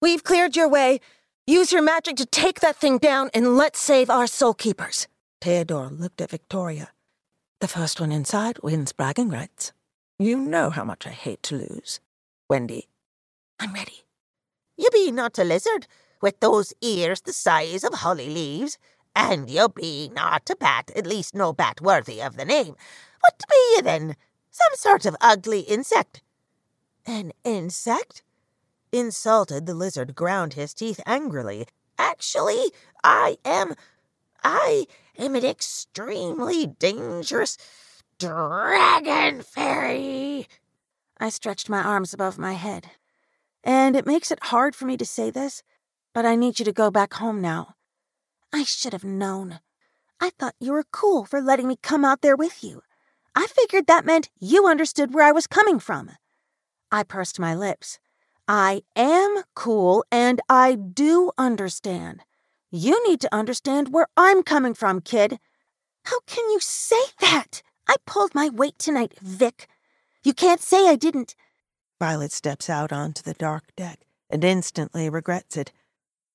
We've cleared your way. Use your magic to take that thing down and let's save our soul keepers. Theodore looked at Victoria. The first one inside wins bragging rights. You know how much I hate to lose. Wendy, I'm ready. You be not a lizard, with those ears the size of holly leaves, and you be not a bat, at least no bat worthy of the name. What be you then? Some sort of ugly insect. An insect? Insulted, the lizard ground his teeth angrily. Actually, I am. I am an extremely dangerous dragon fairy. I stretched my arms above my head. And it makes it hard for me to say this, but I need you to go back home now. I should have known. I thought you were cool for letting me come out there with you. I figured that meant you understood where I was coming from. I pursed my lips. I am cool and I do understand. You need to understand where I'm coming from, kid. How can you say that? I pulled my weight tonight, Vic. You can't say I didn't. Violet steps out onto the dark deck and instantly regrets it.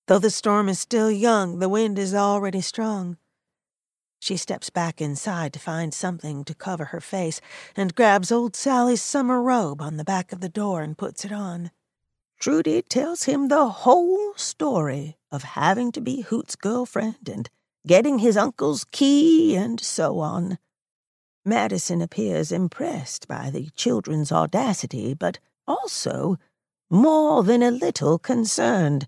Though the storm is still young, the wind is already strong. She steps back inside to find something to cover her face and grabs old Sally's summer robe on the back of the door and puts it on. Trudy tells him the whole story of having to be Hoot's girlfriend and getting his uncle's key and so on. Madison appears impressed by the children's audacity, but also more than a little concerned.